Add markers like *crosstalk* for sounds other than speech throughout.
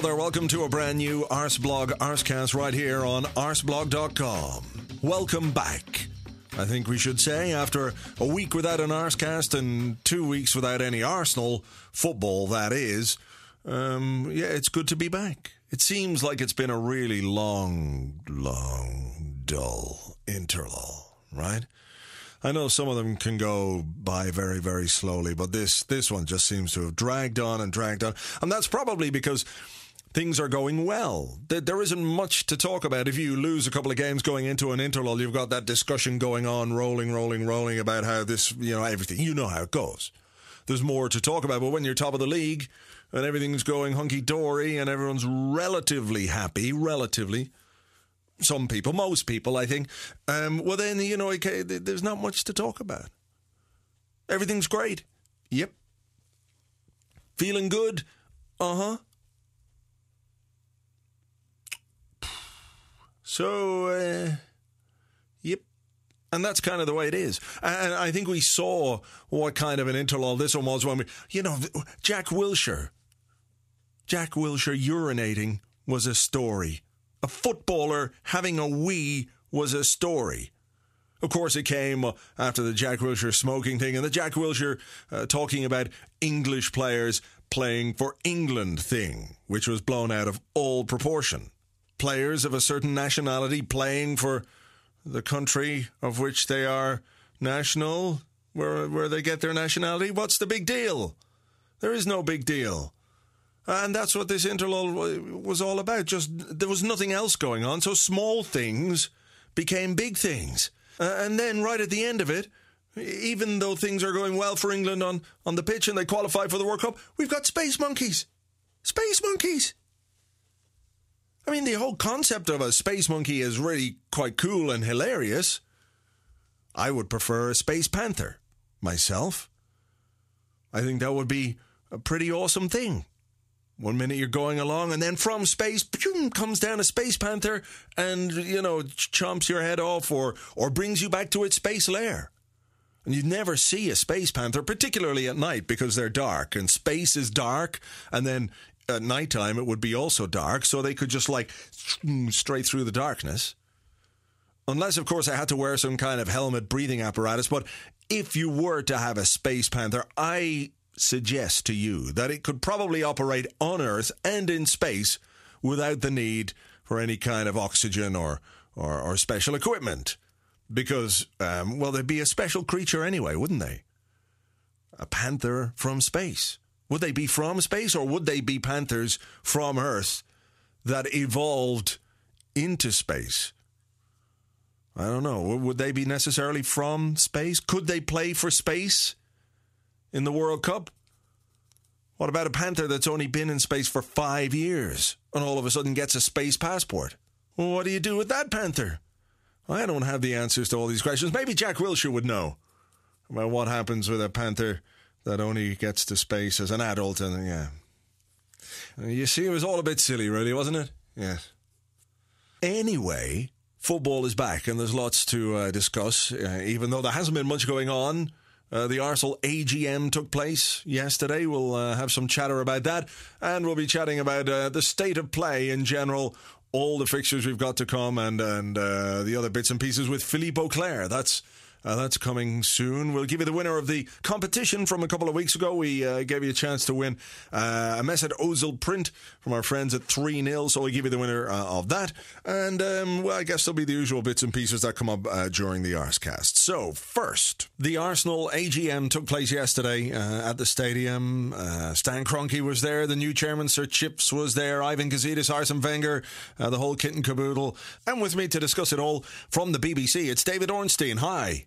Hello there, welcome to a brand new Arseblog Arsecast right here on arseblog.com. Welcome back. I think we should say, after a week without an Arsecast and two weeks without any Arsenal football, that is, um, yeah, it's good to be back. It seems like it's been a really long, long, dull interlull, right? I know some of them can go by very, very slowly, but this this one just seems to have dragged on and dragged on, and that's probably because things are going well. There isn't much to talk about. If you lose a couple of games going into an interlull, you've got that discussion going on, rolling, rolling, rolling about how this, you know, everything. You know how it goes. There's more to talk about, but when you're top of the league and everything's going hunky dory and everyone's relatively happy, relatively some people, most people, I think. Um, well, then you know, there's not much to talk about. Everything's great. Yep. Feeling good. Uh huh. So, uh, yep. And that's kind of the way it is. And I think we saw what kind of an interlull this one was when we, you know, Jack Wilshere. Jack Wilshere urinating was a story a footballer having a wee was a story. Of course, it came after the Jack Wilshere smoking thing and the Jack Wilshere uh, talking about English players playing for England thing, which was blown out of all proportion. Players of a certain nationality playing for the country of which they are national, where, where they get their nationality. What's the big deal? There is no big deal. And that's what this interlull was all about. Just there was nothing else going on, so small things became big things. Uh, and then right at the end of it, even though things are going well for England on, on the pitch and they qualify for the World Cup, we've got space monkeys. Space monkeys. I mean, the whole concept of a space monkey is really quite cool and hilarious. I would prefer a space panther myself. I think that would be a pretty awesome thing. One minute you're going along, and then from space, comes down a space panther and, you know, chomps your head off or, or brings you back to its space lair. And you'd never see a space panther, particularly at night, because they're dark, and space is dark, and then at nighttime it would be also dark, so they could just like straight through the darkness. Unless, of course, I had to wear some kind of helmet breathing apparatus. But if you were to have a space panther, I suggest to you that it could probably operate on Earth and in space without the need for any kind of oxygen or, or, or special equipment. Because, um, well, they'd be a special creature anyway, wouldn't they? A panther from space. Would they be from space or would they be panthers from Earth that evolved into space? I don't know. Would they be necessarily from space? Could they play for space? in the World Cup? What about a Panther that's only been in space for five years and all of a sudden gets a space passport? Well, what do you do with that Panther? I don't have the answers to all these questions. Maybe Jack Wilshere would know about what happens with a Panther that only gets to space as an adult. And yeah. You see, it was all a bit silly, really, wasn't it? Yes. Anyway, football is back and there's lots to uh, discuss, uh, even though there hasn't been much going on uh, the Arsenal AGM took place yesterday. We'll uh, have some chatter about that, and we'll be chatting about uh, the state of play in general, all the fixtures we've got to come, and and uh, the other bits and pieces with Philippe Auclair. That's uh, that's coming soon. We'll give you the winner of the competition from a couple of weeks ago. We uh, gave you a chance to win uh, a Mesut Ozil print from our friends at 3 0. So we'll give you the winner uh, of that. And, um, well, I guess there'll be the usual bits and pieces that come up uh, during the Arsecast. So, first, the Arsenal AGM took place yesterday uh, at the stadium. Stan Kroenke was there. The new chairman, Sir Chips, was there. Ivan Gazidis, Arsene Wenger, the whole kit and caboodle. And with me to discuss it all from the BBC, it's David Ornstein. Hi.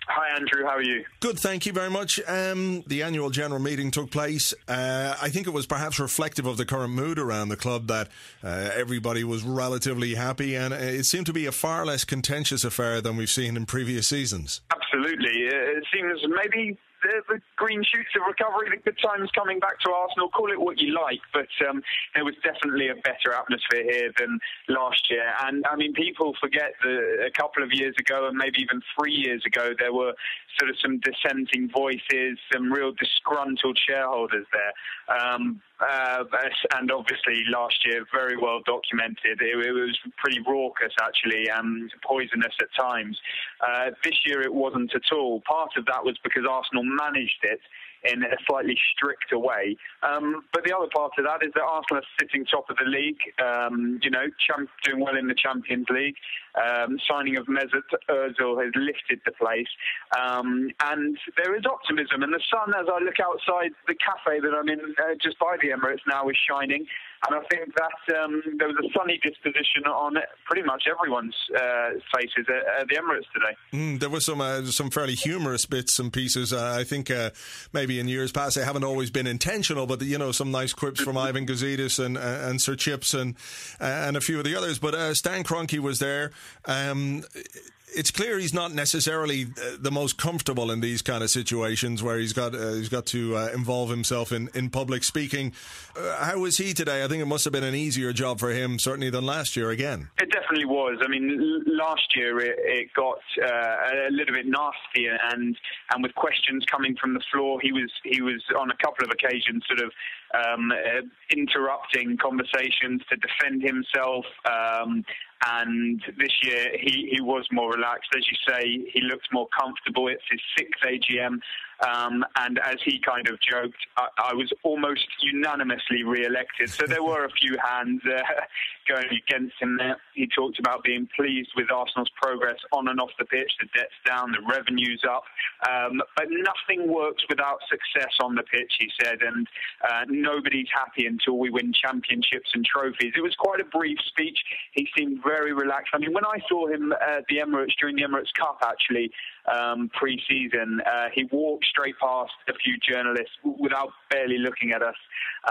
Hi, Andrew. How are you? Good, thank you very much. Um, the annual general meeting took place. Uh, I think it was perhaps reflective of the current mood around the club that uh, everybody was relatively happy, and it seemed to be a far less contentious affair than we've seen in previous seasons. Absolutely Absolutely. It seems maybe the, the, green shoots of recovery, the good times coming back to Arsenal. Call it what you like, but um, there was definitely a better atmosphere here than last year. And I mean, people forget that a couple of years ago, and maybe even three years ago, there were sort of some dissenting voices, some real disgruntled shareholders there. Um, uh, and obviously last year very well documented. It, it was pretty raucous actually and poisonous at times. Uh, this year it wasn't at all. Part of that was because Arsenal managed it in a slightly stricter way. Um, but the other part of that is that Arsenal are sitting top of the league, um, you know, champ- doing well in the Champions League. Um, signing of Mesut Ozil has lifted the place. Um, and there is optimism. And the sun, as I look outside the cafe that I'm in uh, just by the Emirates now, is shining. And I think that um, there was a sunny disposition on pretty much everyone's uh, faces at, at, the Emirates today. Mm, there was some uh, some fairly humorous bits and pieces. Uh, I think uh, maybe in years past they haven't always been intentional, but you know some nice quips from Ivan Gazidis and uh, and Sir Chips and uh, and a few of the others. But Stan Kroenke was there. Um, it's clear he's not necessarily uh, the most comfortable in these kind of situations where he's got uh, he's got to uh, involve himself in, in public speaking. Uh, how was he today? I think it must have been an easier job for him certainly than last year. Again, it definitely was. I mean, last year it, it got uh, a little bit nastier, and and with questions coming from the floor, he was he was on a couple of occasions sort of um, uh, interrupting conversations to defend himself. Um, and this year he, he was more relaxed. As you say, he looked more comfortable. It's his sixth AGM. Um, and as he kind of joked, I, I, was almost unanimously re-elected. So there were a few hands uh, *laughs* going against him there. He talked about being pleased with Arsenal's progress on and off the pitch. The debt's down, the revenue's up. Um, but nothing works without success on the pitch, he said. And uh, nobody's happy until we win championships and trophies. It was quite a brief speech. He seemed very relaxed. I mean, when I saw him at the Emirates during the Emirates Cup, actually, um, pre-season. Uh, he walked straight past a few journalists without barely looking at us,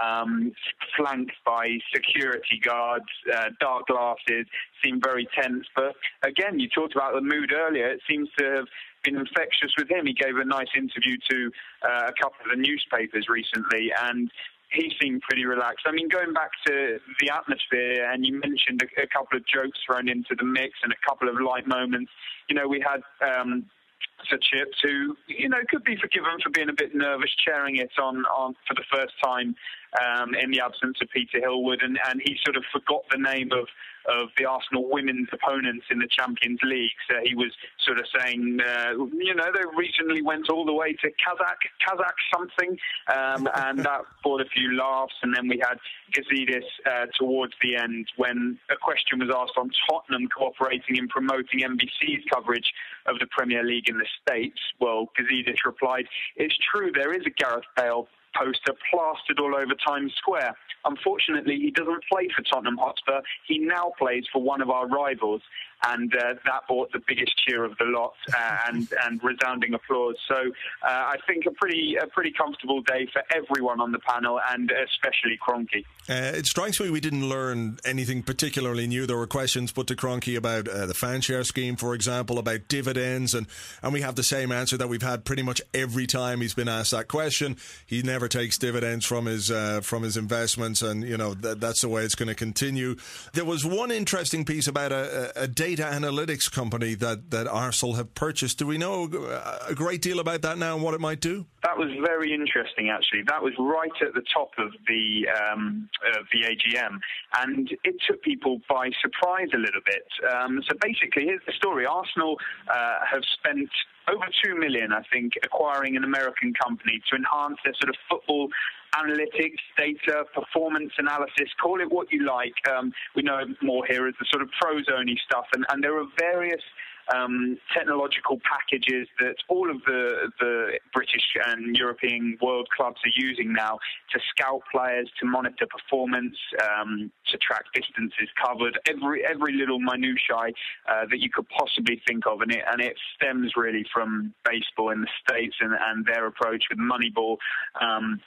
um, flanked by security guards, uh, dark glasses, seemed very tense. But again, you talked about the mood earlier. It seems to have been infectious with him. He gave a nice interview to uh, a couple of the newspapers recently, and he seemed pretty relaxed. I mean, going back to the atmosphere, and you mentioned a, a couple of jokes thrown into the mix and a couple of light moments. You know, we had um, for Chips, who you know could be forgiven for being a bit nervous, chairing it on, on for the first time um, in the absence of Peter Hill-Wood, and, and he sort of forgot the name of of the Arsenal women's opponents in the Champions League. So he was sort of saying, uh, you know, they recently went all the way to Kazakh, Kazakh something, um, and *laughs* that brought a few laughs. And then we had Gazidis uh, towards the end when a question was asked on Tottenham cooperating in promoting NBC's coverage of the Premier League in the States. Well, Gazidis replied, "It's true, there is a Gareth Bale poster plastered all over Times Square. Unfortunately, he doesn't play for Tottenham Hotspur. He now plays for one of our rivals and uh, that brought the biggest cheer of the lot uh, *laughs* and and resounding applause. So uh, I think a pretty a pretty comfortable day for everyone on the panel, and especially Kroenke. Uh, it strikes me we didn't learn anything particularly new. There were questions put to Kroenke about uh, the fan share scheme, for example, about dividends, and and we have the same answer that we've had pretty much every time he's been asked that question. He never takes dividends from his uh, from his investments, and you know th- that's the way it's going to continue. There was one interesting piece about a, a, a data analytics company that, that Arsenal have purchased. Do we know a great deal about that now and what it might do? That was very interesting, actually. That was right at the top of the um, the AGM, and it took people by surprise a little bit. Um, so basically, here's the story: Arsenal uh, have spent over two million, I think, acquiring an American company to enhance their sort of football analytics, data, performance analysis, call it what you like. Um, we know more here as the sort of Prozone stuff, and, and there are various um, technological packages that all of the, the British and European world clubs are using now to scout players, to monitor performance, um, to track distances covered, every every little minutiae uh, that you could possibly think of, and it and it stems really from baseball in the states and, and their approach with Moneyball. Um,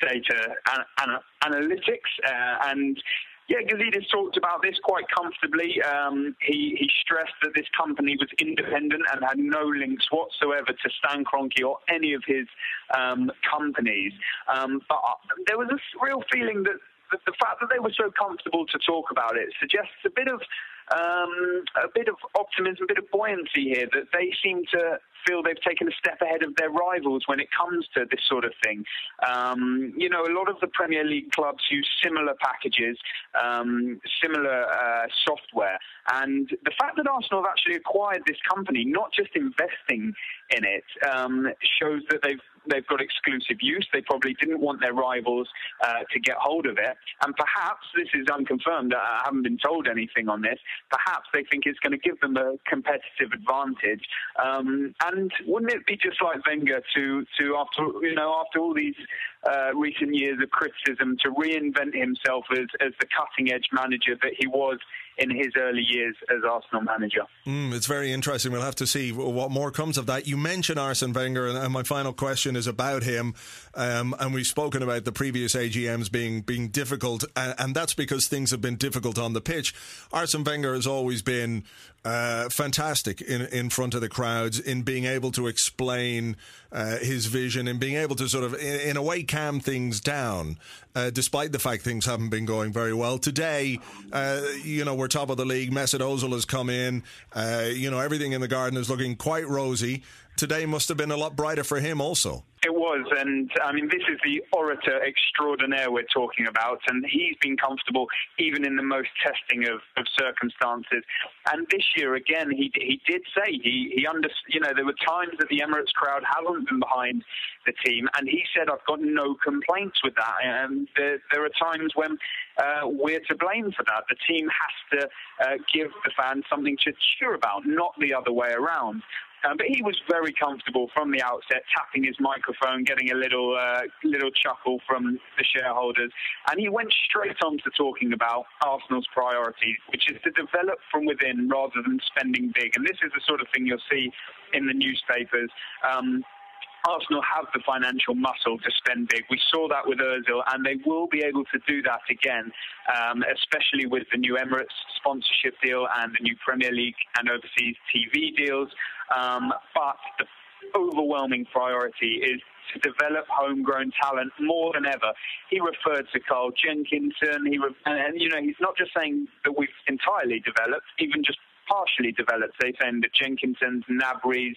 data an, an, analytics, uh, and Yeah, Gazidis talked about this quite comfortably. Um, he, he stressed that this company was independent and had no links whatsoever to Stan Kroenke or any of his um, companies. Um, but uh, there was a real feeling that the fact that they were so comfortable to talk about it suggests a bit of um, a bit of optimism, a bit of buoyancy here that they seem to feel they've taken a step ahead of their rivals when it comes to this sort of thing. Um, you know, a lot of the Premier League clubs use similar packages, um, similar uh, software, and the fact that Arsenal have actually acquired this company, not just investing in it, um, shows that they've they've got exclusive use. They probably didn't want their rivals uh, to get hold of it. And perhaps, this is unconfirmed, I haven't been told anything on this, perhaps they think it's going to give them a competitive advantage. Um, and wouldn't it be just like Wenger to, to after, you know, after all these uh, recent years of criticism, to reinvent himself as, as the cutting edge manager that he was in his early years as Arsenal manager. Mm, it's very interesting. We'll have to see what more comes of that. You mentioned Arsene Wenger, and my final question is about him. Um, and we've spoken about the previous AGMs being being difficult, and, and, that's because things have been difficult on the pitch. Arsene Wenger has always been uh, fantastic in in front of the crowds in being able to explain uh, his vision and being able to sort of, in, in a way, calm things down, uh, despite the fact things haven't been going very well. Today, uh, you know, we're top of the league. Mesut Ozil has come in. Uh, you know, everything in the garden is looking quite rosy. Today must have been a lot brighter for him, also. It was, and I mean, this is the orator extraordinaire we're talking about, and he's been comfortable even in the most testing of, of circumstances. And this year, again, he he did say he he under, you know there were times that the Emirates crowd hasn't been behind the team, and he said I've got no complaints with that. And there, there are times when uh, we're to blame for that. The team has to uh, give the fans something to cheer about, not the other way around. Um, but he was very comfortable from the outset, tapping his microphone, getting a little uh, little chuckle from the shareholders, and he went straight on to talking about Arsenal's priorities, which is to develop from within rather than spending big. And this is the sort of thing you'll see in the newspapers. Um, Arsenal have the financial muscle to spend big. We saw that with Ozil, and they will be able to do that again, um, especially with the new Emirates sponsorship deal and the new Premier League and overseas TV deals. Um, but the overwhelming priority is to develop homegrown talent more than ever. He referred to Carl Jenkinson. He re- and you know he's not just saying that we've entirely developed, even just partially developed. Saying that Jenkinson's, Gnabry's,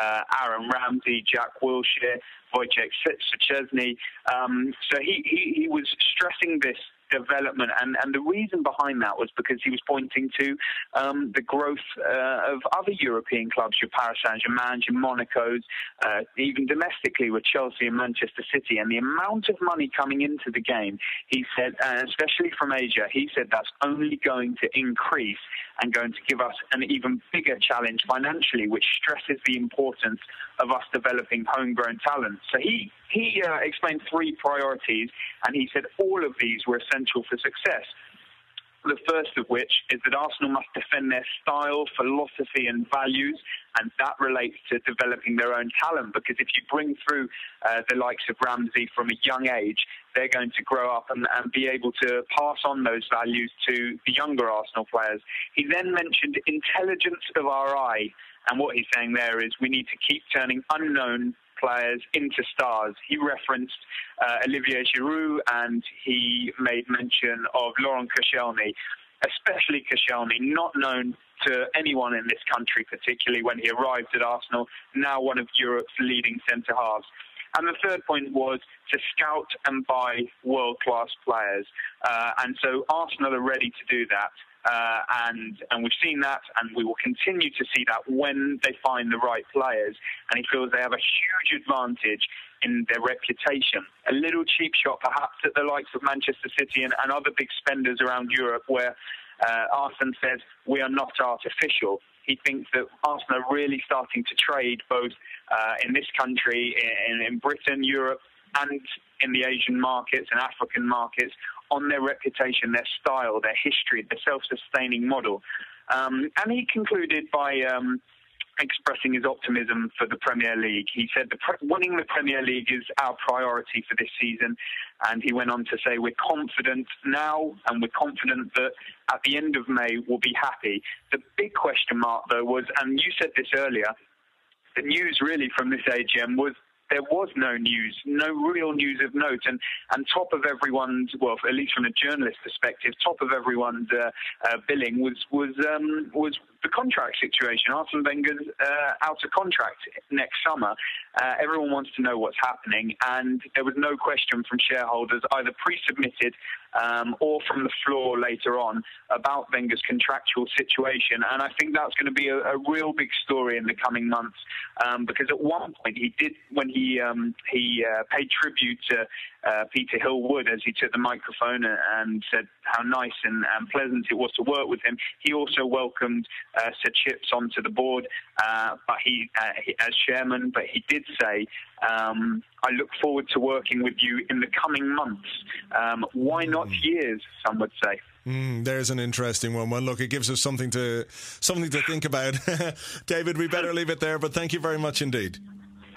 uh, Aaron Ramsey, Jack Wilshere, Wojciech Szczesny. Um, so he, he, he was stressing this development. And, and the reason behind that was because he was pointing to um, the growth uh, of other European clubs, your Paris Saint Germain, your Monaco's, uh, even domestically with Chelsea and Manchester City. And the amount of money coming into the game, he said, uh, especially from Asia, he said that's only going to increase and going to give us an even bigger challenge financially, which stresses the importance of us developing homegrown talent. So he he uh, explained three priorities, and he said all of these were essential for success. The first of which is that Arsenal must defend their style, philosophy, and values, and that relates to developing their own talent. Because if you bring through uh, the likes of Ramsey from a young age, they're going to grow up and, and, be able to pass on those values to the younger Arsenal players. He then mentioned intelligence of our eye, and what he's saying there is we need to keep turning unknown players into stars. He referenced uh, Olivier Giroud and he made mention of Laurent Koscielny, especially Koscielny, not known to anyone in this country, particularly when he arrived at Arsenal, now one of Europe's leading centre halves. And the third point was to scout and buy world class players. Uh, and so Arsenal are ready to do that. Uh, and and we've seen that, and we will continue to see that when they find the right players. And he feels they have a huge advantage in their reputation. A little cheap shot, perhaps, at the likes of Manchester City and, and other big spenders around Europe, where uh, Arsene says we are not artificial. He thinks that Arsenal are really starting to trade both uh, in this country, in, in Britain, Europe, and in the Asian markets and African markets on their reputation, their style, their history, their self-sustaining model. Um, and he concluded by um, expressing his optimism for the Premier League. He said the pre- winning the Premier League is our priority for this season, and he went on to say we're confident now, and we're confident that at the end of May we'll be happy. The big question mark, though, was, and you said this earlier. The news really from this AGM was there was no news, no real news of note, and and top of everyone's, well, at least from a journalist perspective, top of everyone's uh, uh, billing was was um, was the contract situation. Arsene Wenger's uh, out of contract next summer. Uh, everyone wants to know what's happening, and there was no question from shareholders, either pre-submitted um, or from the floor later on, about Wenger's contractual situation. And I think that's going to be a, a real big story in the coming months, um, because at one point he did, when he um, he uh, paid tribute to uh, Peter Hill-Wood as he took the microphone and said how nice and, and, pleasant it was to work with him. He also welcomed uh, Sir Chips onto the board, uh, but he, uh, he, as chairman. But he did say, um, "I look forward to working with you in the coming months. Um, why not mm. years?" Some would say. Mm, there's an interesting one. Well, look, it gives us something to something to think about. *laughs* David, we better leave it there. But thank you very much indeed.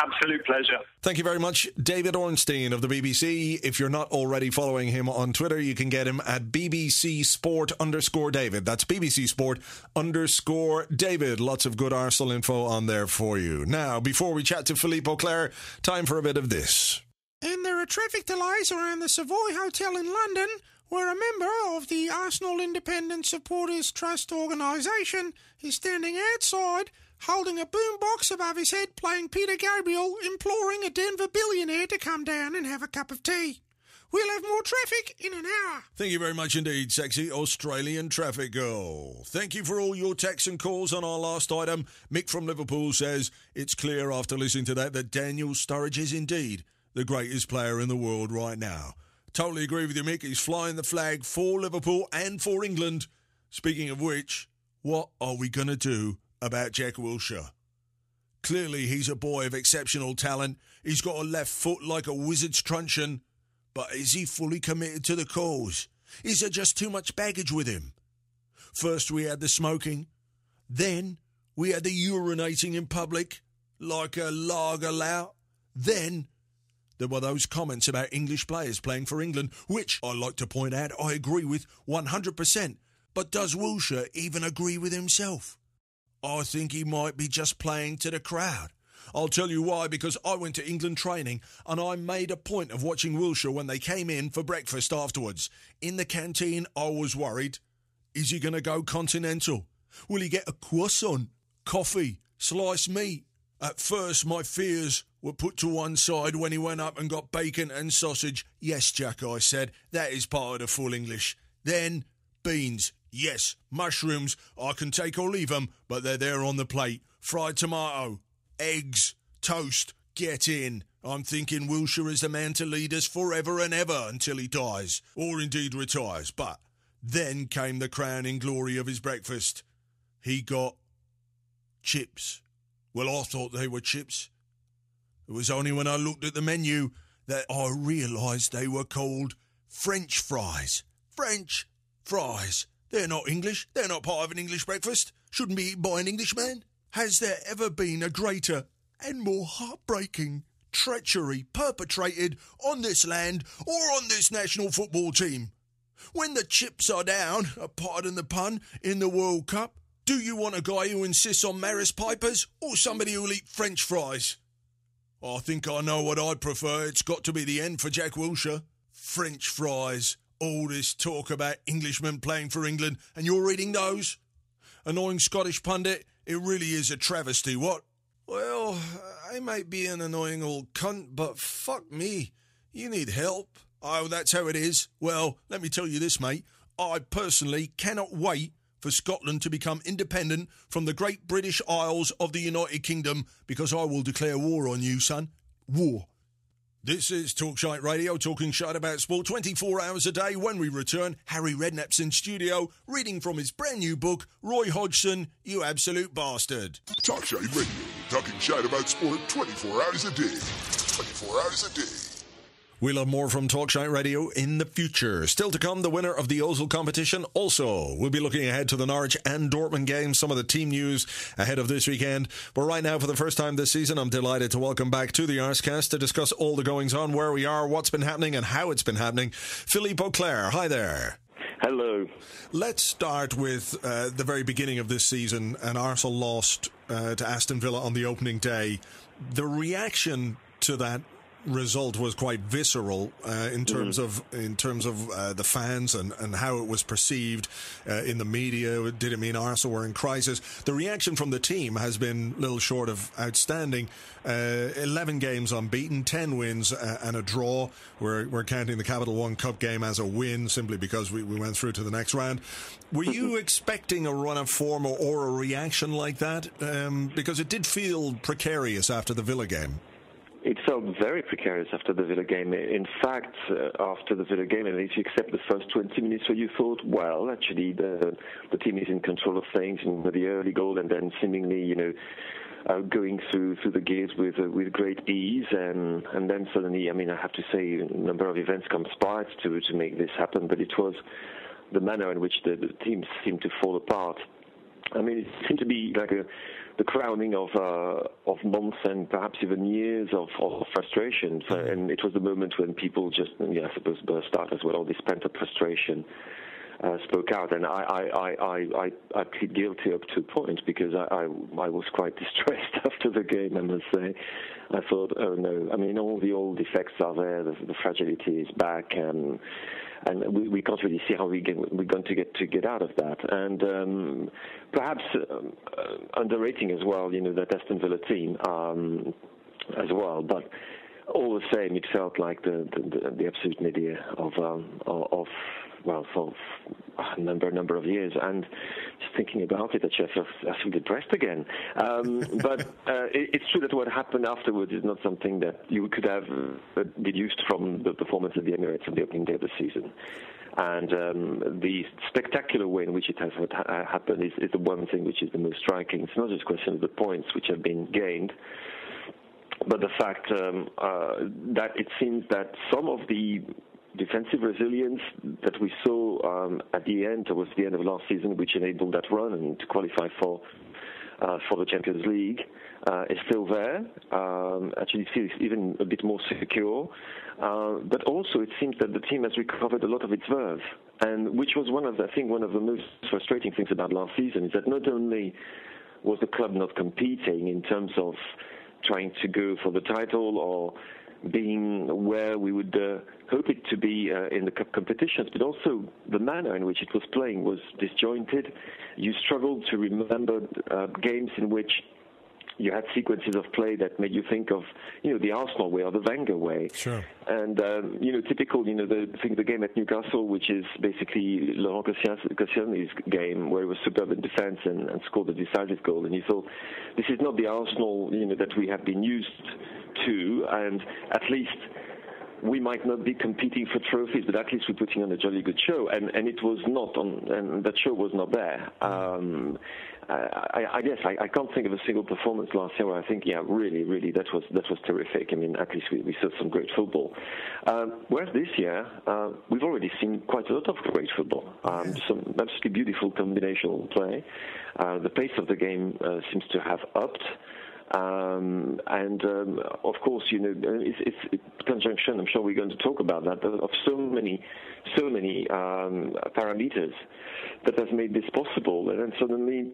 Absolute pleasure. Thank you very much, David Ornstein of the BBC. If you're not already following him on Twitter, you can get him at BBC Sport underscore David. That's BBC Sport underscore David. Lots of good Arsenal info on there for you. Now, before we chat to Philippe Auclair, time for a bit of this. And there are traffic delays around the Savoy Hotel in London, where a member of the Arsenal Independent Supporters Trust organisation is standing outside holding a boombox above his head playing Peter Gabriel, imploring a Denver billionaire to come down and have a cup of tea. We'll have more traffic in an hour. Thank you very much indeed, sexy Australian traffic girl. Thank you for all your texts and calls on our last item. Mick from Liverpool says it's clear after listening to that that Daniel Sturridge is indeed the greatest player in the world right now. Totally agree with you, Mick. He's flying the flag for Liverpool and for England. Speaking of which, what are we going to do about Jack Wilshere. Clearly, he's a boy of exceptional talent. He's got a left foot like a wizard's truncheon. But is he fully committed to the cause? Is there just too much baggage with him? First, we had the smoking. Then, we had the urinating in public, like a lager lout. Then, there were those comments about English players playing for England, which I like to point out I agree with 100%. But does Wilshere even agree with himself? I think he might be just playing to the crowd. I'll tell you why, because I went to England training and I made a point of watching Wilshere when they came in for breakfast afterwards. In the canteen, I was worried. Is he going to go continental? Will he get a croissant, coffee, sliced meat? At first, my fears were put to one side when he went up and got bacon and sausage. Yes, Jack, I said, that is part of the full English. Then, beans, Yes, mushrooms, I can take or leave them, but they're there on the plate. Fried tomato, eggs, toast, get in. I'm thinking Wilshere is the man to lead us forever and ever until he dies, or indeed retires. But then came the crowning glory of his breakfast. He got chips. Well, I thought they were chips. It was only when I looked at the menu that I realised they were called French fries. French fries. They're not English. They're not part of an English breakfast. Shouldn't be eaten by an Englishman. Has there ever been a greater and more heartbreaking treachery perpetrated on this land or on this national football team? When the chips are down, pardon the pun, in the World Cup, do you want a guy who insists on Maris Pipers or somebody who'll eat French fries? I think I know what I'd prefer. It's got to be the end for Jack Wilshere. French fries all this talk about Englishmen playing for England, and you're reading those? Annoying Scottish pundit, it really is a travesty, what? Well, I might be an annoying old cunt, but fuck me. You need help. Oh, that's how it is. Well, let me tell you this, mate. I personally cannot wait for Scotland to become independent from the great British Isles of the United Kingdom because I will declare war on you, son. War. This is Talkshite Radio, talking shite about sport 24 hours a day. When we return, Harry Redknapp's in studio, reading from his brand new book, Roy Hodgson, You Absolute Bastard. Talkshite Radio, talking shite about sport 24 hours a day. 24 hours a day. We'll have more from Talkshite Radio in the future. Still to come, the winner of the Ozil competition. Also, we'll be looking ahead to the Norwich and Dortmund games, some of the team news ahead of this weekend. But right now, for the first time this season, I'm delighted to welcome back to the Arsecast to discuss all the goings on, where we are, what's been happening, and how it's been happening. Philippe Auclair, hi there. Hello. Let's start with uh, the very beginning of this season, and Arsenal lost uh, to Aston Villa on the opening day. The reaction to that result was quite visceral uh, in terms mm. of in terms of uh, the fans and, and how it was perceived uh, in the media. Did it mean Arsenal were in crisis? The reaction from the team has been little short of outstanding. Uh, eleven games unbeaten, ten wins uh, and a draw. We're we're counting the Capital One Cup game as a win simply because we, we went through to the next round. Were you *laughs* expecting a run of form or, or a reaction like that? Um, because it did feel precarious after the Villa game. It felt very precarious after the Villa game. In fact, uh, after the Villa game, and if you accept the first 20 minutes where you thought, well, actually the the team is in control of things, and the early goal, and then seemingly, you know, uh, going through through the gears with uh, with great ease, and and then suddenly, I mean, I have to say, a number of events conspired to to make this happen, but it was the manner in which the, the teams seemed to fall apart. I mean, it seemed to be like a the crowning of uh, of months and perhaps even years of, of frustration. So, and it was the moment when people just, yeah, I suppose, burst out as well, all this pent up frustration. Uh, spoke out, and I, I, I, I, I plead guilty up to a point because I, I, I was quite *laughs* distressed after the game. I must say, I thought, oh no, I mean, all the old effects are there, the, the fragility is back, and and we, we can't really see how we get, we're going to get to get out of that. And um, perhaps um, uh, underrating as well, you know, that Aston Villa team um, as well, but all the same, it felt like the the, the absolute nadir of um, of well for a number number of years, and just thinking about it, I just I feel depressed again. Um, *laughs* but uh, it, it's true that what happened afterwards is not something that you could have uh, deduced from the performance of the Emirates on the opening day of the season. And um, the spectacular way in which it has happened is, is the one thing which is the most striking. It's not just a question of the points which have been gained but the fact um, uh, that it seems that some of the defensive resilience that we saw um, at the end, towards the end of last season, which enabled that run and to qualify for uh, for the Champions League, uh, is still there. Um, actually, feels even a bit more secure. Uh, but also, it seems that the team has recovered a lot of its verve, and which was one of, the, I think, one of the most frustrating things about last season is that not only was the club not competing in terms of trying to go for the title or being where we would uh, hope it to be uh, in the cup competitions, but also the manner in which it was playing was disjointed. You struggled to remember uh, games in which you had sequences of play that made you think of, you know, the Arsenal way or the Wenger way. Sure. And, um, you know, typical, you know, the thing, the game at Newcastle, which is basically Laurent Koscielny's game, where he was superb in defence and, and scored the decisive goal. And you thought, this is not the Arsenal, you know, that we have been used to, and at least we might not be competing for trophies, but at least we're putting on a jolly good show. And, and it was not on, and that show was not there. Um, I, I, guess I, I, can't think of a single performance last year where I think, yeah, really, really, that was that was terrific. I mean, at least we, we saw some great football. Um, whereas this year, uh, we've already seen quite a lot of great football. Um, some absolutely beautiful combinational play. Uh, the pace of the game uh, seems to have upped. Um, and um, of course, you know, it's, it's, conjunction. I'm sure we're going to talk about that of so many, so many um, parameters that has made this possible. And then suddenly,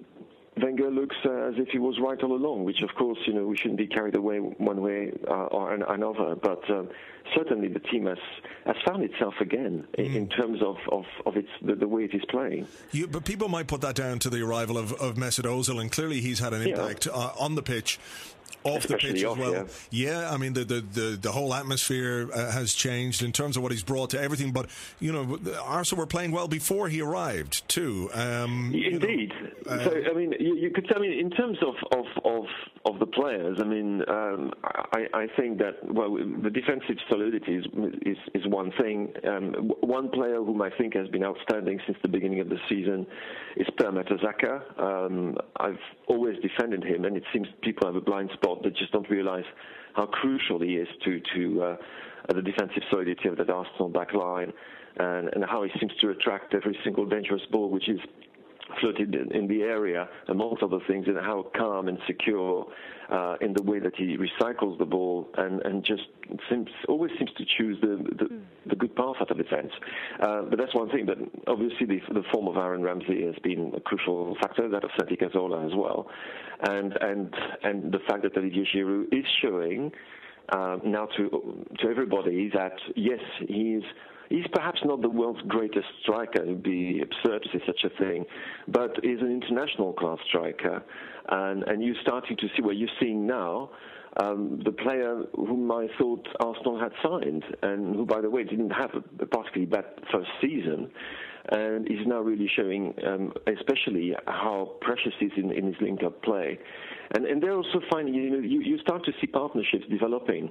Wenger looks uh, as if he was right all along, which of course, you know, we shouldn't be carried away one way uh, or another. But um, certainly the team has, has found itself again mm. in, in, terms of, of, of its, the, the, way it is playing. You, but people might put that down to the arrival of, of Mesut Ozil, and clearly he's had an impact yeah. uh, on the pitch off Especially the pitch off, as well. Yeah. yeah. I mean the the the, the whole atmosphere uh, has changed in terms of what he's brought to everything. But you know, Arsenal were playing well before he arrived too. Um, Indeed. You know, uh, so I mean, you, you, could I mean, in terms of of of, of the players. I mean, um, I I think that well, the defensive solidity is is, is one thing. Um, one player whom I think has been outstanding since the beginning of the season is Per Mertesacker. Um, I've always defended him, and it seems people have a blind spot spot. They just don't realise how crucial he is to to uh, the defensive solidity of that Arsenal back line, and, and how he seems to attract every single dangerous ball, which is floated in the area, amongst other things, and how calm and secure uh, in the way that he recycles the ball and, and just seems, always seems to choose the, the, mm. the good path out of defense. Uh, but that's one thing. But obviously, the, the form of Aaron Ramsey has been a crucial factor, that of Santi Cazorla as well. And, and, and the fact that Olivier Giroud is showing uh, now to, to everybody that, yes, he is He's perhaps not the world's greatest striker. It would be absurd to say such a thing, but is an international class striker. And, and you're starting to see what you're seeing now. Um, the player whom I thought Arsenal had signed, and who, by the way, didn't have a, particularly bad first season, and is now really showing, um, especially how precious he is in, in his link-up play. And, and they're also finding, you know, you, you start to see partnerships developing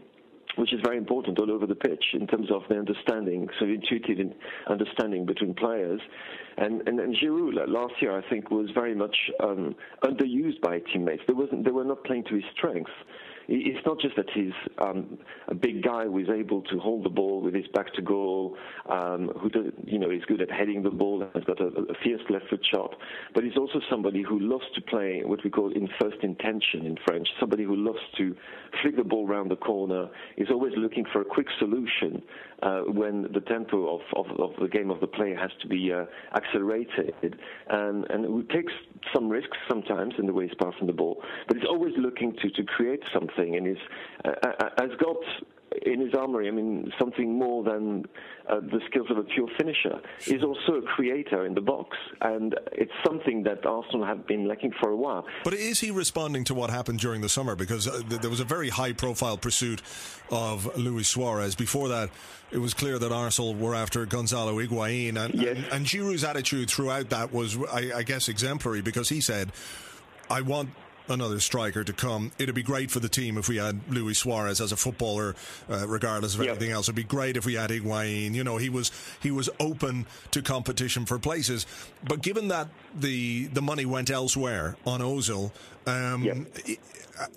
which is very important all over the pitch in terms of the understanding, so intuitive understanding between players. And, and, and Giroud last year, I think, was very much um, underused by teammates. They, wasn't, they were not playing to his strengths it's not just that he's um, a big guy who is able to hold the ball with his back to goal, um, who does, you know is good at heading the ball, and has got a, a, fierce left foot shot, but he's also somebody who loves to play what we call in first intention in French. Somebody who loves to flick the ball around the corner, is always looking for a quick solution uh, when the tempo of, of, of, the game of the player has to be uh, accelerated, and and it takes some risks sometimes in the way he's passing the ball, but he's always looking to to create something. And is uh, uh, has got in his armory, I mean, something more than uh, the skills of a pure finisher. He's also a creator in the box, and it's something that Arsenal have been lacking for a while. But is he responding to what happened during the summer? Because uh, there was a very high-profile pursuit of Luis Suarez. Before that, it was clear that Arsenal were after Gonzalo Higuain, and, yes. and, and Giroud's attitude throughout that was, I, I guess, exemplary because he said. I want another striker to come. It'd be great for the team if we had Luis Suarez as a footballer, uh, regardless of yep. anything else. It'd be great if we had Higuain. You know, he was he was open to competition for places. But given that the the money went elsewhere on Ozil, um, yep. he,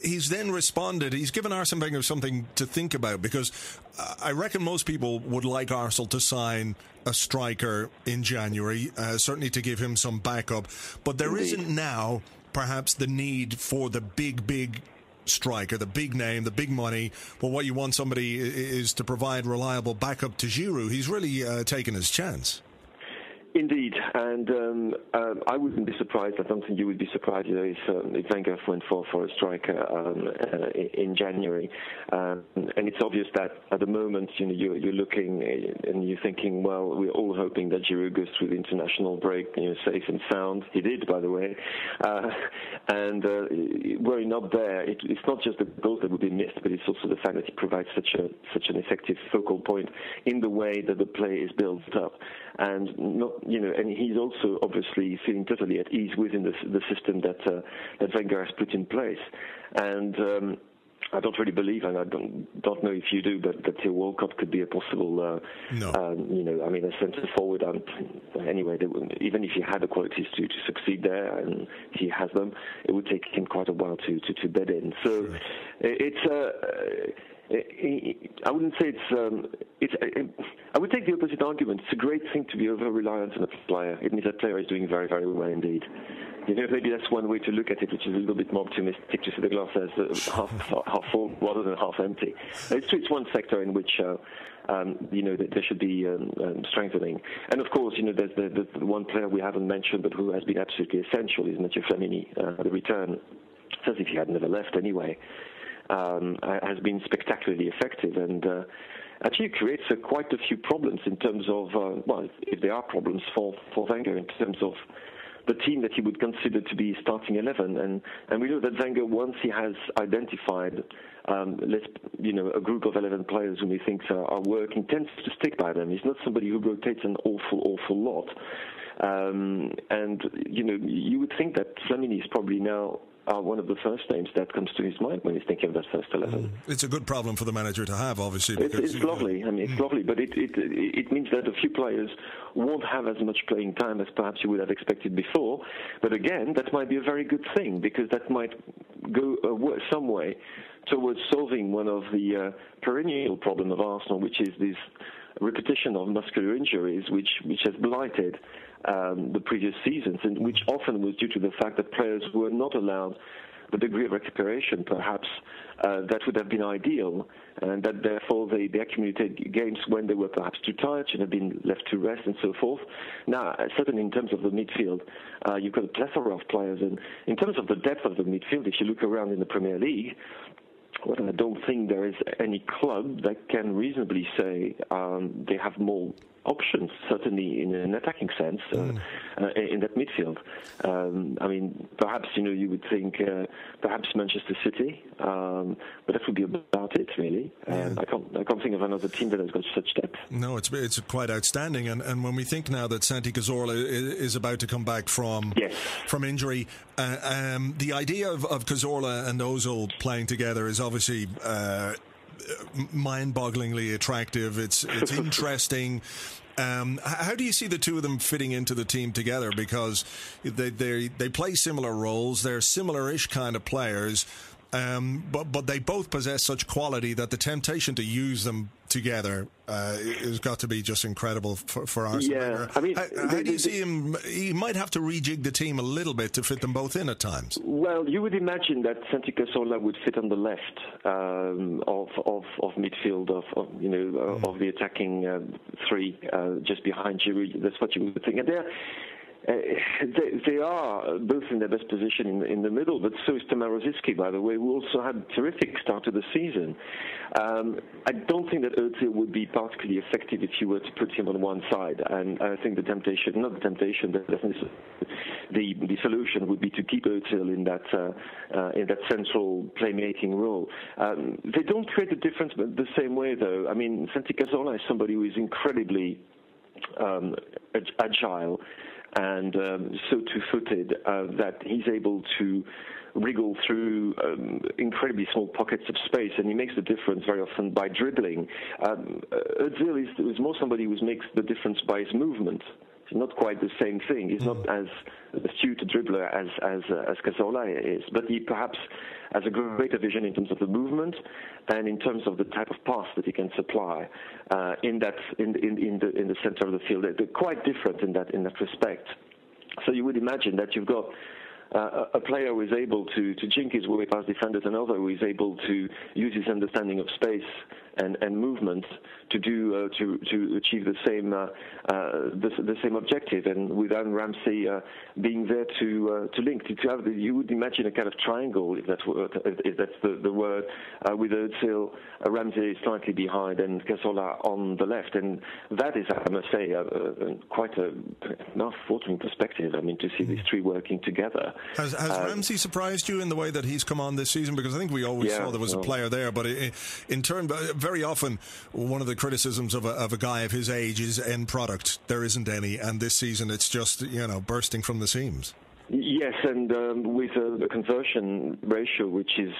he's then responded. He's given Arsene Wenger something to think about because uh, I reckon most people would like Arsenal to sign a striker in January, uh, certainly to give him some backup. But there not now perhaps the need for the big, big striker, the big name, the big money. Well, what you want somebody is to provide reliable backup to Giroud. He's really uh, taken his chance. Indeed, and um, uh, I wouldn't be surprised. I don't think you would be surprised if, um, if Wenger went for, for a striker um, uh, in January. Um, and it's obvious that at the moment, you know, you're, you're, looking and you're thinking, well, we're all hoping that Giroud goes through the international break, you know, safe and sound. He did, by the way. Uh, and uh, were he not there, it, it's not just the goals that would be missed, but it's also the fact that he provides such a such an effective focal point in the way that the play is built up, and not you know, and he's also obviously feeling totally at ease within the, the system that uh, that Wenger has put in place, and. Um, I don't really believe, and I don't don't know if you do, but that Theo Walcott could be a possible, uh, no. um, you know, I mean, a centre forward. And anyway, even if he had the qualities to, to succeed there, and he has them, it would take him quite a while to to, to bed in. So sure. it's a. Uh, I wouldn't say it's. Um, it's. I would take the opposite argument. It's a great thing to be over reliant on a player. It means that player is doing very, very well indeed. You know, maybe that's one way to look at it, which is a little bit more optimistic to see the glass as uh, half, *laughs* half full rather than half empty. It's, it's one sector in which. Uh, um, you know, there should be um, um, strengthening. And of course, you know, there's the, the, one player we haven't mentioned, but who has been absolutely essential is Mathieu Flamini. Uh, the return, as if he had never left anyway um, has been spectacularly effective and uh, actually creates uh, quite a few problems in terms of, uh, well, if there are problems for, for Wenger in terms of the team that he would consider to be starting 11. And, and we know that Wenger, once he has identified um, let's, you know, a group of 11 players whom he thinks are, are, working, tends to stick by them. He's not somebody who rotates an awful, awful lot. Um, and, you know, you would think that Flamini is probably now are one of the first names that comes to his mind when he's thinking of that first 11. Mm. It's a good problem for the manager to have, obviously. Because, it's, it's lovely. I mean, it's mm. lovely, but it, it, it means that a few players won't have as much playing time as perhaps you would have expected before. But again, that might be a very good thing because that might go uh, some way towards solving one of the uh, perennial problem of Arsenal, which is this repetition of muscular injuries, which, which has blighted um, the previous seasons, and which often was due to the fact that players were not allowed the degree of recuperation, perhaps, uh, that would have been ideal, and that therefore they, they accumulated games when they were perhaps too tired, should have been left to rest, and so forth. Now, uh, certainly in terms of the midfield, uh, you've got a plethora of players, and in terms of the depth of the midfield, if you look around in the Premier League, well, I don't think there is any club that can reasonably say um, they have more options, certainly in an attacking sense, uh, mm. uh, in that midfield. Um, I mean, perhaps you know you would think uh, perhaps Manchester City, um, but that would be about it really. Yeah. I can't I can't think of another team that has got such depth. No, it's it's quite outstanding. And and when we think now that Santi Cazorla is about to come back from yes. from injury, uh, um, the idea of, of Cazorla and Ozil playing together is obviously uh, mind-bogglingly attractive. It's it's *laughs* interesting. Um, how do you see the two of them fitting into the team together? Because they they they play similar roles. They're similar-ish kind of players. Um, but but they both possess such quality that the temptation to use them together uh, has got to be just incredible for, for Arsenal. Yeah, I mean, how, how do you see him? He might have to rejig the team a little bit to fit them both in at times. Well, you would imagine that Santi Cazorla would fit on the left um, of, of, of midfield of, of you know mm. of the attacking uh, three uh, just behind Giroud. That's what you would think. And there uh, they, they, are both in their best position in, in, the middle, but so is Tamar by the way, who also had a terrific start to the season. Um, I don't think that Özil would be particularly effective if you were to put him on one side, and I think the temptation, not the temptation, definitely the, the solution would be to keep Özil in that uh, uh, in that central playmaking role. Um, they don't create a difference the same way, though. I mean, Santi Cazorla is somebody who is incredibly um, agile and um, so two-footed uh, that he's able to wriggle through um, incredibly small pockets of space, and he makes the difference very often by dribbling. Um, Özil is, is more somebody who makes the difference by his movement. Not quite the same thing. He's not mm. as astute a dribbler as as uh, as Cazorla is, but he perhaps has a greater vision in terms of the movement and in terms of the type of pass that he can supply uh, in that in, in in the in the center of the field. They're quite different in that in that respect. So you would imagine that you've got uh, a player who is able to, to jink his way past defenders, and another who is able to use his understanding of space and, and movement to do uh, to to achieve the same uh, uh, the, the, same objective. And with Aaron Ramsey uh, being there to uh, to link to, have the, you would imagine a kind of triangle if that's what, if that's the, the word uh, with Özil, Ramsey slightly behind and Cazorla on the left. And that is, I must say, quite a mouth-watering perspective. I mean, to see these three working together. Has, has Ramsey surprised you in the way that he's come on this season? Because I think we always yeah, saw there was a player there, but in turn, very often one of the criticisms of a, of a guy of his age is end product. There isn't any, and this season it's just you know bursting from the seams. Yes, and um, with a, a conversion ratio which is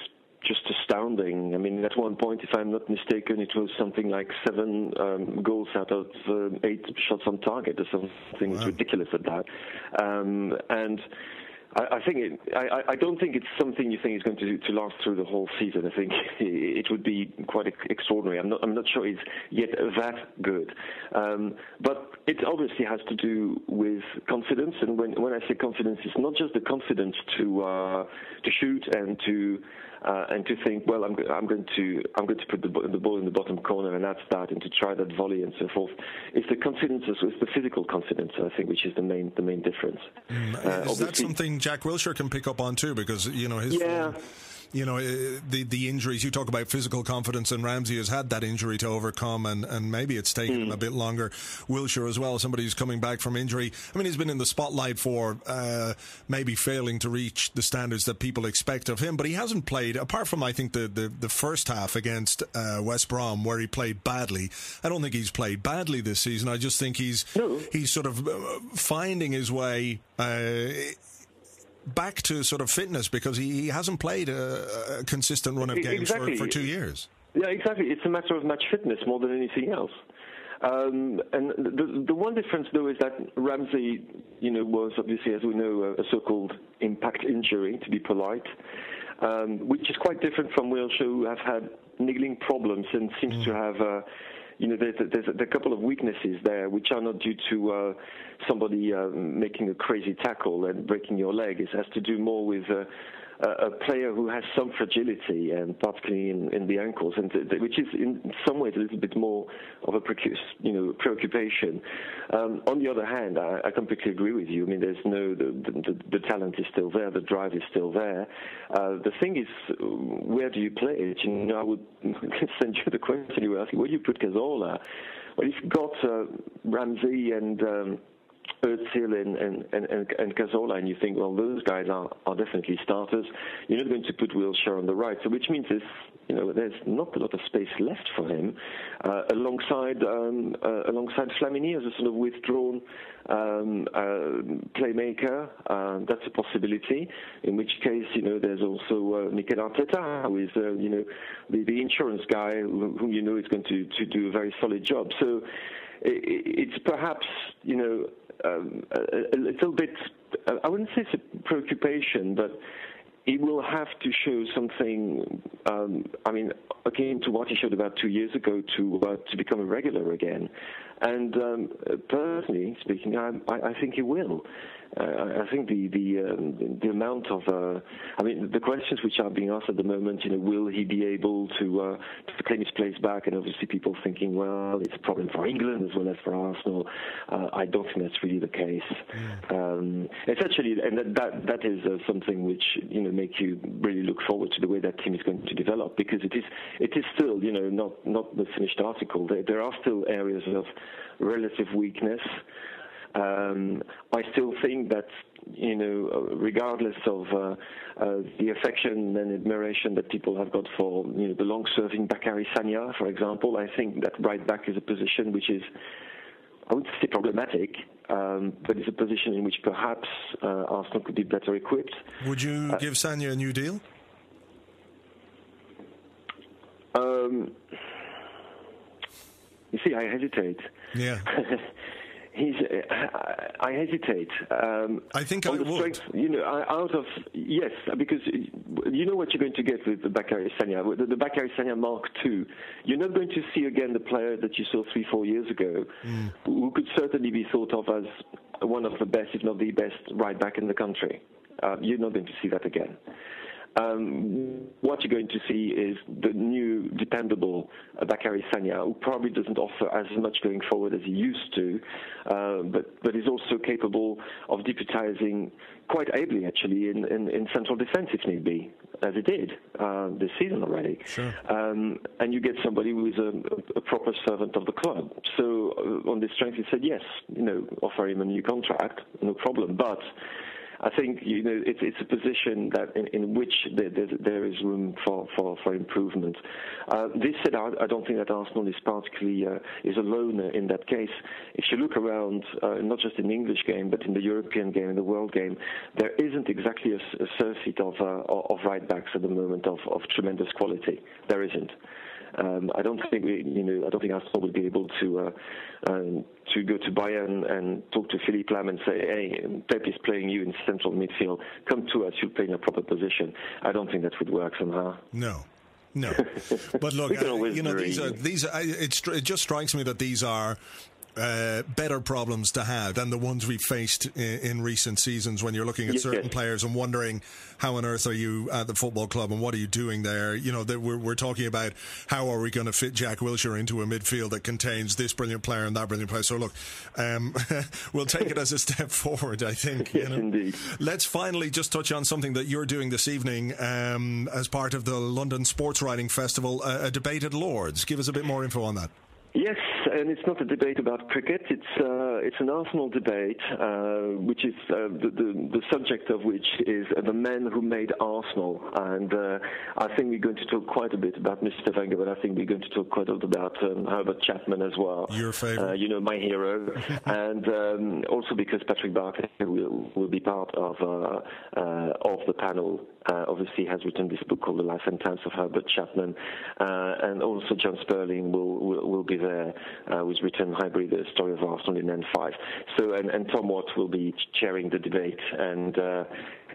just astounding. I mean, at one point, if I'm not mistaken, it was something like seven um, goals out of uh, eight shots on target or something wow. ridiculous at that. Um, and I, I think it, I, I don't think it's something you think is going to, to last through the whole season. I think *laughs* it would be quite extraordinary. I'm not, I'm not sure it's yet that good. Um, but it obviously has to do with confidence. And when, when I say confidence, it's not just the confidence to, uh, to shoot and to uh, and to think, well, I'm, I'm, going to I'm going to put the, the, ball in the bottom corner and that's that, and to try that volley and so forth. It's the confidence, it's the physical confidence, I think, which is the main the main difference. Mm, uh, is that something Jack Wilshere can pick up on too? Because you know his. Yeah. Form, you know, eh, the the injuries. You talk about physical confidence, and Ramsey has had that injury to overcome, and, and maybe it's taken mm. him a hmm. bit longer. Wilshere as well, somebody who's coming back from injury. I mean, he's been in the spotlight for uh, maybe failing to reach the standards that people expect of him, but he hasn't played apart from I think the the, the first half against uh, West Brom where he played badly. I don't think he's played badly this season. I just think he's no. he's sort of uh, finding his way. Uh, back to sort of fitness because he, he hasn't played a, a consistent run of games exactly. for, for two years. Yeah, exactly. It's a matter of match fitness more than anything else. Um, and the, the one difference, though, is that Ramsey, you know, was obviously, as we know, a, so-called impact injury, to be polite, um, which is quite different from Wilshere, who have had niggling problems and seems mm. to have. Uh, you know, there's, there's, a, couple of weaknesses there, which are not due to uh, somebody uh, making a crazy tackle and breaking your leg. It has to do more with uh, a player who has some fragility, and particularly in, in the ankles, and which is in some ways a little bit more of a you know preoccupation. Um, on the other hand, I, I, completely agree with you. I mean, there's no the, the, the talent is still there, the drive is still there. Uh, the thing is, where do you play it? You know, I would *laughs* send you the question you were asking. Where do you put Cazorla? Well, you've got uh, Ramsey and um, Özil and, and, and, and Cazorla, and you think, well, those guys are, are definitely starters. You're not going to put Wilshere on the right, so which means there's, you know, there's not a lot of space left for him uh, alongside um, uh, alongside Flamini as a sort of withdrawn um, uh, playmaker. Uh, that's a possibility. In which case, you know, there's also uh, Mikel Arteta, who is, uh, you know, the, the insurance guy who, who you know is going to, to do a very solid job. So it's perhaps, you know, um, a, a, little bit, I wouldn't say it's a preoccupation, but he will have to show something. Um, I mean, again, to what he showed about two years ago to uh, to become a regular again. And um, personally speaking, I, I, think he will. I think the the um, the amount of uh, I mean the questions which are being asked at the moment, you know, will he be able to uh, to claim his place back? And obviously, people thinking, well, it's a problem for England as well as for Arsenal. Uh, I don't think that's really the case. Um, essentially, and that that, that is uh, something which you know make you really look forward to the way that team is going to develop because it is it is still you know not not the finished article. There, there are still areas of relative weakness. Um, I still think that you know, regardless of uh, uh, the affection and admiration that people have got for you know, the long-serving Bacary Sagna, for example, I think that right back is a position which is, I would say, problematic, um, but it's a position in which perhaps uh, Arsenal could be better equipped. Would you uh, give Sagna a new deal? Um, you see, I hesitate. Yeah. *laughs* he's. Uh, I hesitate. Um, I think I would. Strength, you know, out of yes, because you know what you're going to get with the Bacary Sagna, the, the Bacary Sagna Mark II. You're not going to see again the player that you saw three, four years ago, mm. who could certainly be thought of as one of the best, if not the best, right back in the country. Uh, you're not going to see that again um, what you're going to see is the new dependable uh, Bacary Sagna, who probably doesn't offer as much going forward as he used to, uh, but but is also capable of deputizing quite ably actually in, in, in central defence if need be, as he did uh, this season already. Sure. Um, and you get somebody who is a, a, proper servant of the club. So uh, on this strength, he said yes, you know, offer him a new contract, no problem, but I think you know it's it's a position that in, in which there, there is room for for, for improvement. Uh, this said, I, I, don't think that Arsenal is particularly uh, is alone in that case. If you look around, uh, not just in the English game, but in the European game, in the world game, there isn't exactly a, a surfeit of uh, of right backs at the moment of, of tremendous quality. There isn't. Um, I don't think we, you know, I don't think Arsenal would be able to uh, um, to go to Bayern and talk to Philipp Lahm and say, "Hey, Pep is playing you in central midfield. Come to us. You'll play in a proper position." I don't think that would work somehow. No. No, *laughs* but look, uh, you know, these are these. Are, it, it just strikes me that these are uh, better problems to have than the ones we've faced in, in recent seasons when you're looking at yes, certain yes. players and wondering how on earth are you at the football club and what are you doing there? You know, we're, we're talking about how are we going to fit Jack Wilshere into a midfield that contains this brilliant player and that brilliant player. So look, um, *laughs* we'll take it as a step *laughs* forward, I think. Yes, you know? indeed. Let's finally just touch on something that you're doing this evening um, as part of the London Sports Writing Festival, uh, a debate at Lords. Give us a bit more info on that. Yes, and it's not a debate about cricket. It's uh, it's an Arsenal debate, uh, which is uh, the, the, the subject of which is the men who made Arsenal. And uh, I think we're going to talk quite a bit about Mr. Wenger, but I think we're going to talk quite a lot about um, Herbert Chapman as well. Your favorite, uh, you know, my hero, *laughs* and um, also because Patrick Barclay will will be part of uh, of the panel. Obviously, has written this book called The Life and Times of Herbert Chapman, and also Jon Spurling will will, will be there uh, with Return Highbury, the story of Arsenal in N5. So, and, and Tom Watt will be chairing the debate, and uh,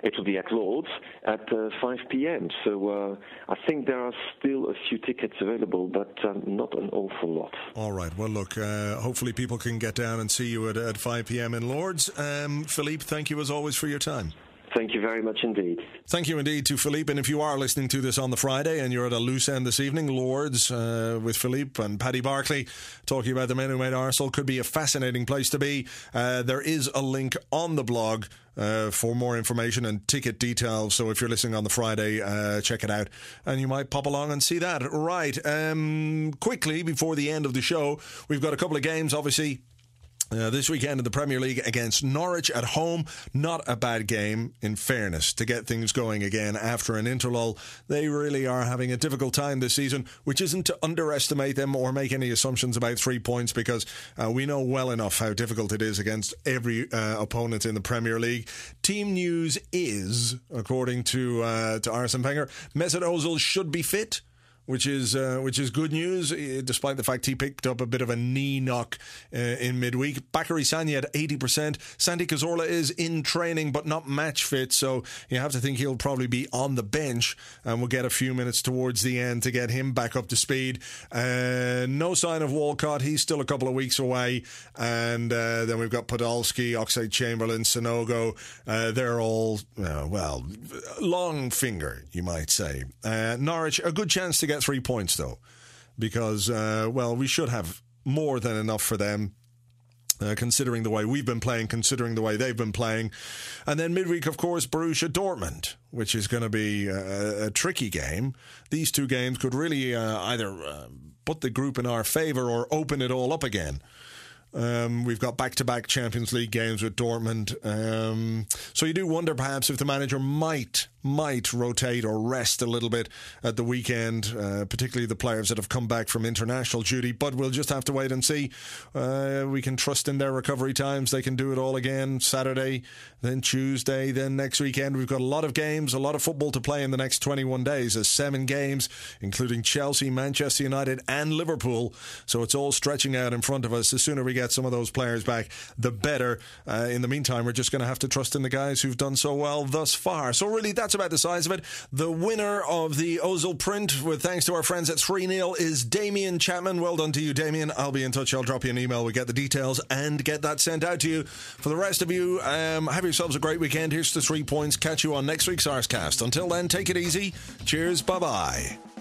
it will be at Lords at uh, 5 p.m. So uh, I think there are still a few tickets available, but um, not an awful lot. All right. Well, look, uh, hopefully people can get down and see you at, at 5 p.m. in Lords. Um, Philippe, thank you as always for your time. Thank you very much indeed. Thank you indeed to Philippe. And if you are listening to this on the Friday and you're at a loose end this evening, Lords uh, with Philippe and Paddy Barclay talking about the men who made Arsenal could be a fascinating place to be. Uh, there is a link on the blog. Uh, for more information and ticket details. So if you're listening on the Friday, uh, check it out and you might pop along and see that. Right. Um, quickly, before the end of the show, we've got a couple of games, obviously. Uh, this weekend in the Premier League against Norwich at home. Not a bad game, in fairness, to get things going again after an interlull. They really are having a difficult time this season, which isn't to underestimate them or make any assumptions about three points because uh, we know well enough how difficult it is against every uh, opponent in the Premier League. Team news is, according to uh, to Arsene Wenger, Mesut Ozil should be fit which is uh, which is good news, eh, despite the fact he picked up a bit of a knee knock uh, in midweek. Bacary Sagna at eighty percent. Santi Cazorla is in training but not match fit, so you have to think he'll probably be on the bench, and we'll get a few minutes towards the end to get him back up to speed. Uh, no sign of Walcott; he's still a couple of weeks away, and uh, then we've got Podolski, Oxlade Chamberlain, Sanogo. Uh, they're all uh, well, long finger, you might say. Norwich a good chance to get three points though, because uh, well, we should have more than enough for them. Uh, considering the way we've been playing, considering the way they've been playing. And then midweek, of course, Borussia Dortmund, which is going to be a, a, tricky game. These two games could really uh, either uh, put the group in our favour or open it all up again. Um, we've got back to back Champions League games with Dortmund. Um, so you do wonder perhaps if the manager might might rotate or rest a little bit at the weekend, uh, particularly the players that have come back from international duty. But we'll just have to wait and see. Uh, we can trust in their recovery times. They can do it all again Saturday, then Tuesday, then next weekend. We've got a lot of games, a lot of football to play in the next 21 days. There's seven games, including Chelsea, Manchester United, and Liverpool. So it's all stretching out in front of us. The sooner we get some of those players back, the better. Uh, in the meantime, we're just going to have to trust in the guys who've done so well thus far. So really, that's about the size of it. The winner of the Ozil print, with thanks to our friends at 3 0, is Damien Chapman. Well done to you, Damien. I'll be in touch. I'll drop you an email. We get the details and get that sent out to you. For the rest of you, um, have yourselves a great weekend. Here's the three points. Catch you on next week's Arsecast. Until then, take it easy. Cheers. Bye bye.